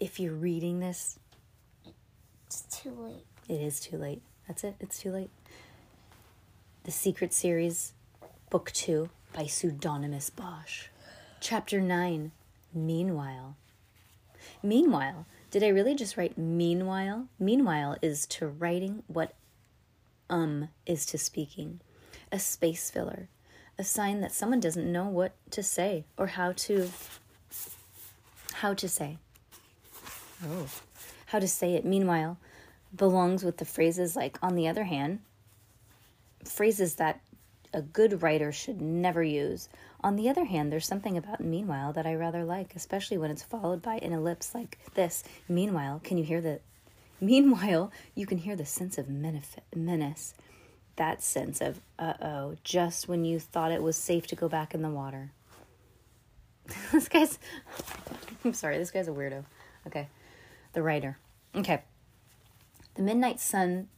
If you're reading this, It's too late. it is too late. That's it, it's too late. The Secret Series, Book 2 by Pseudonymous Bosch. Chapter 9 Meanwhile. Meanwhile, did I really just write meanwhile? Meanwhile is to writing what um is to speaking. A space filler. A sign that someone doesn't know what to say or how to how to say. Oh. How to say it meanwhile belongs with the phrases like on the other hand, phrases that a good writer should never use. On the other hand, there's something about meanwhile that I rather like, especially when it's followed by an ellipse like this. Meanwhile, can you hear the Meanwhile, you can hear the sense of menace. That sense of uh oh, just when you thought it was safe to go back in the water. this guy's I'm sorry, this guy's a weirdo. Okay. The writer. Okay. The Midnight Sun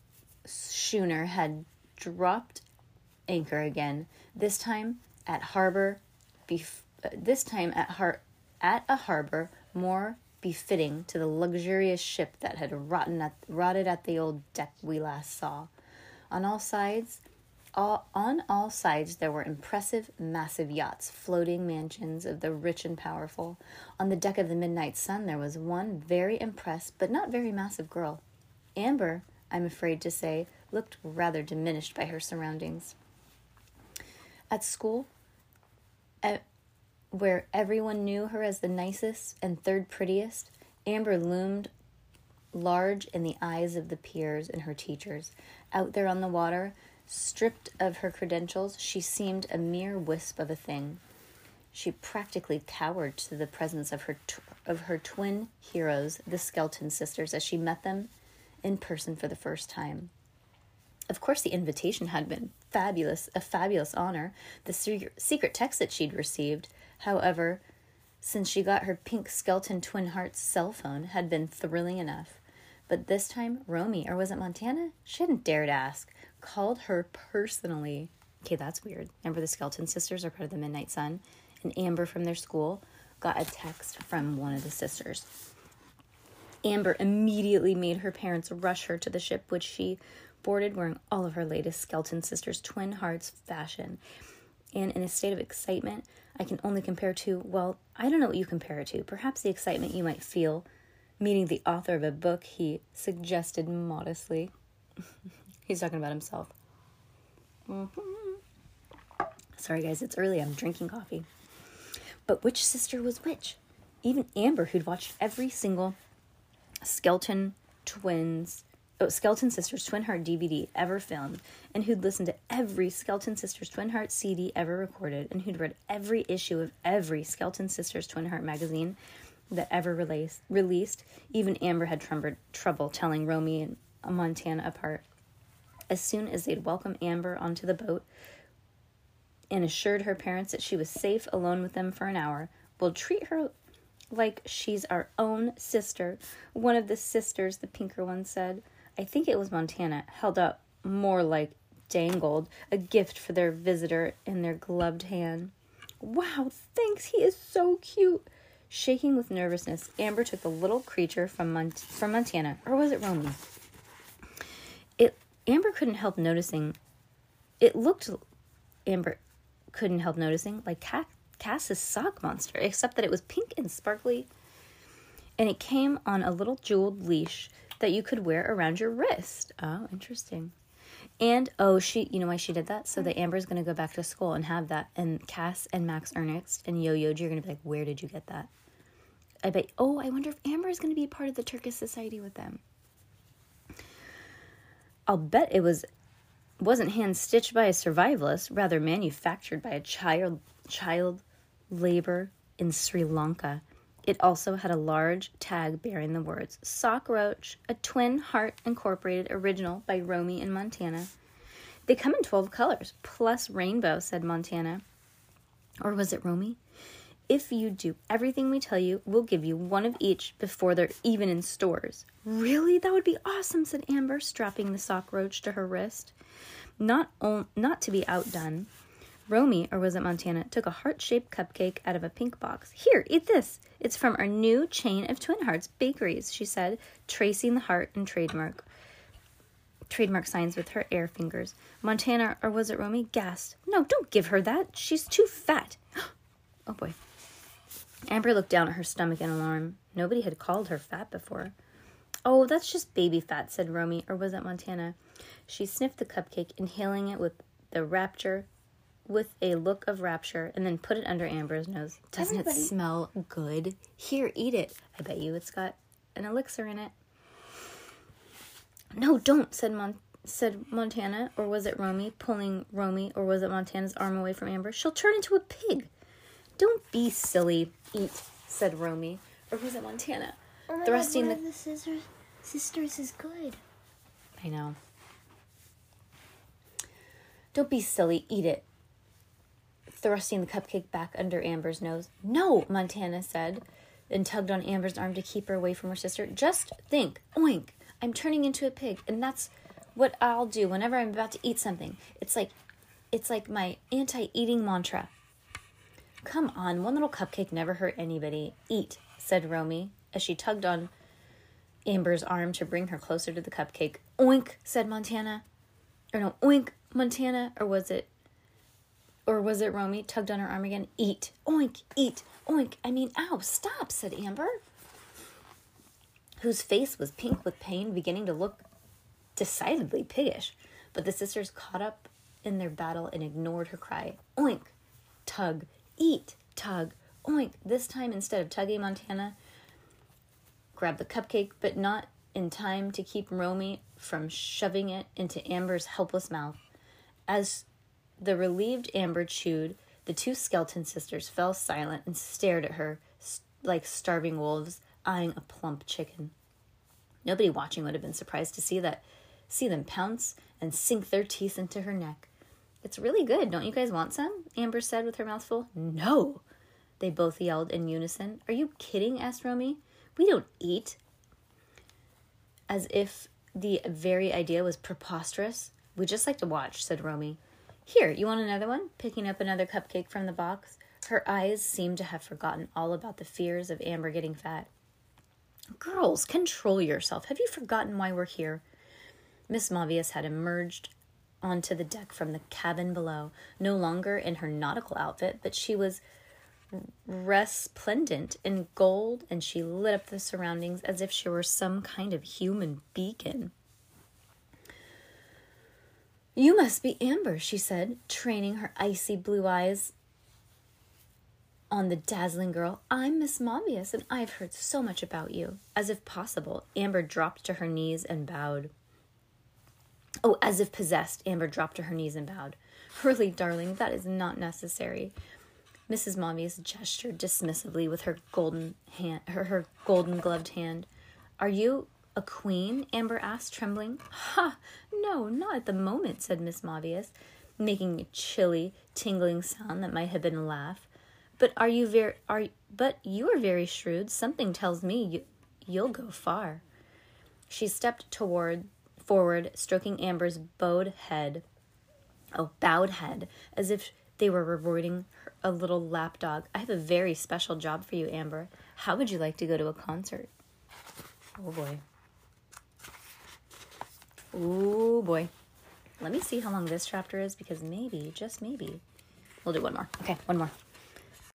schooner had dropped anchor again, this time at harbor bef- uh, this time at har- at a harbor more befitting to the luxurious ship that had rotten at, rotted at the old deck we last saw. On all sides, all, on all sides there were impressive, massive yachts, floating mansions of the rich and powerful. On the deck of the Midnight Sun there was one very impressed but not very massive girl. Amber, I'm afraid to say, looked rather diminished by her surroundings. At school, at, where everyone knew her as the nicest and third prettiest, Amber loomed large in the eyes of the peers and her teachers. Out there on the water, stripped of her credentials, she seemed a mere wisp of a thing. She practically cowered to the presence of her tw- of her twin heroes, the Skelton sisters, as she met them in person for the first time. Of course, the invitation had been fabulous, a fabulous honor. The secret, secret text that she'd received, however, since she got her pink skeleton twin heart's cell phone, had been thrilling enough. But this time, Romy, or was it Montana? She hadn't dared ask, called her personally. Okay, that's weird. Remember, the Skeleton sisters are part of the Midnight Sun, and Amber from their school got a text from one of the sisters. Amber immediately made her parents rush her to the ship, which she boarded wearing all of her latest Skeleton Sisters twin hearts fashion. And in a state of excitement, I can only compare to, well, I don't know what you compare it to. Perhaps the excitement you might feel meeting the author of a book he suggested modestly. He's talking about himself. Mhm. Sorry, guys, it's early. I'm drinking coffee. But which sister was which? Even Amber, who'd watched every single Skeleton Twins, oh, Skeleton Sisters Twin Heart DVD ever filmed, and who'd listened to every Skeleton Sisters Twin Heart CD ever recorded, and who'd read every issue of every Skeleton Sisters Twin Heart magazine that ever released, released even Amber had trouble telling Romy and Montana apart. As soon as they'd welcomed Amber onto the boat and assured her parents that she was safe alone with them for an hour, we'll treat her like she's our own sister. One of the sisters, the pinker one, said. I think it was Montana, held up more like dangled a gift for their visitor in their gloved hand. Wow, thanks, he is so cute. Shaking with nervousness, Amber took the little creature from Mont- from Montana, or was it Romy? It Amber couldn't help noticing. It looked Amber couldn't help noticing like Ca- Cass's sock monster, except that it was pink and sparkly, and it came on a little jeweled leash that you could wear around your wrist. Oh, interesting. And oh, she, you know why she did that? So that Amber's gonna go back to school and have that, and Cass and Max Ernest and Yo Yo, you're gonna be like, where did you get that? I bet. Oh, I wonder if Amber is gonna be part of the Terces Society with them. I'll bet it was wasn't hand stitched by a survivalist, rather manufactured by a child child labor in Sri Lanka. It also had a large tag bearing the words Sock Roach, a twin heart incorporated original by Romy in Montana. They come in 12 colors, plus rainbow, said Montana. Or was it Romy? If you do everything we tell you, we'll give you one of each before they're even in stores. Really? That would be awesome, said Amber, strapping the sock roach to her wrist. Not, on, not to be outdone, Romy, or was it Montana, took a heart shaped cupcake out of a pink box. Here, eat this. It's from our new chain of Twin Hearts bakeries, she said, tracing the heart and trademark trademark signs with her air fingers. Montana, or was it Romy, gasped. No, don't give her that. She's too fat. oh boy. Amber looked down at her stomach in alarm. Nobody had called her fat before. Oh, that's just baby fat, said Romy, or was it Montana? She sniffed the cupcake, inhaling it with the rapture with a look of rapture and then put it under Amber's nose. Doesn't Everybody- it smell good? Here, eat it. I bet you it's got an elixir in it. No, don't, said Mon- said Montana, or was it Romy, pulling Romy, or was it Montana's arm away from Amber? She'll turn into a pig. Don't be silly. Eat, said Romy, or was it Montana? Oh Thrusting God, the the scissors, sisters is good. I know. Don't be silly. Eat it. Thrusting the cupcake back under Amber's nose. No, Montana said, and tugged on Amber's arm to keep her away from her sister. Just think. Oink. I'm turning into a pig, and that's what I'll do whenever I'm about to eat something. It's like it's like my anti-eating mantra. Come on, one little cupcake never hurt anybody. Eat, said Romy, as she tugged on Amber's arm to bring her closer to the cupcake. Oink, said Montana. Or no, oink, Montana. Or was it, or was it Romy? Tugged on her arm again. Eat, oink, eat, oink. I mean, ow, stop, said Amber, whose face was pink with pain, beginning to look decidedly piggish. But the sisters caught up in their battle and ignored her cry. Oink, tug, eat, tug, oink. This time, instead of tugging Montana, grabbed the cupcake, but not in time to keep Romy from shoving it into Amber's helpless mouth. As the relieved Amber chewed, the two skeleton sisters fell silent and stared at her like starving wolves eyeing a plump chicken. Nobody watching would have been surprised to see that see them pounce and sink their teeth into her neck. It's really good. Don't you guys want some? Amber said with her mouth full. No, they both yelled in unison. Are you kidding? asked Romy. We don't eat. As if the very idea was preposterous. We just like to watch, said Romy. Here, you want another one? Picking up another cupcake from the box. Her eyes seemed to have forgotten all about the fears of Amber getting fat. Girls, control yourself. Have you forgotten why we're here? Miss Mavius had emerged onto the deck from the cabin below, no longer in her nautical outfit, but she was resplendent in gold and she lit up the surroundings as if she were some kind of human beacon. You must be Amber, she said, training her icy blue eyes on the dazzling girl. I'm Miss Mavius, and I've heard so much about you. As if possible, Amber dropped to her knees and bowed. Oh, as if possessed, Amber dropped to her knees and bowed. Really, darling, that is not necessary. Mrs. Mavius gestured dismissively with her golden hand, her, her golden gloved hand. Are you a queen? Amber asked, trembling. Ha! No, not at the moment, said Miss Mavius, making a chilly, tingling sound that might have been a laugh. But are you very are but you are very shrewd. Something tells me you you'll go far. She stepped toward forward, stroking Amber's bowed head. Oh, bowed head, as if they were rewarding a little lapdog. I have a very special job for you, Amber. How would you like to go to a concert? Oh boy. Oh boy. Let me see how long this chapter is because maybe, just maybe, we'll do one more. Okay, one more.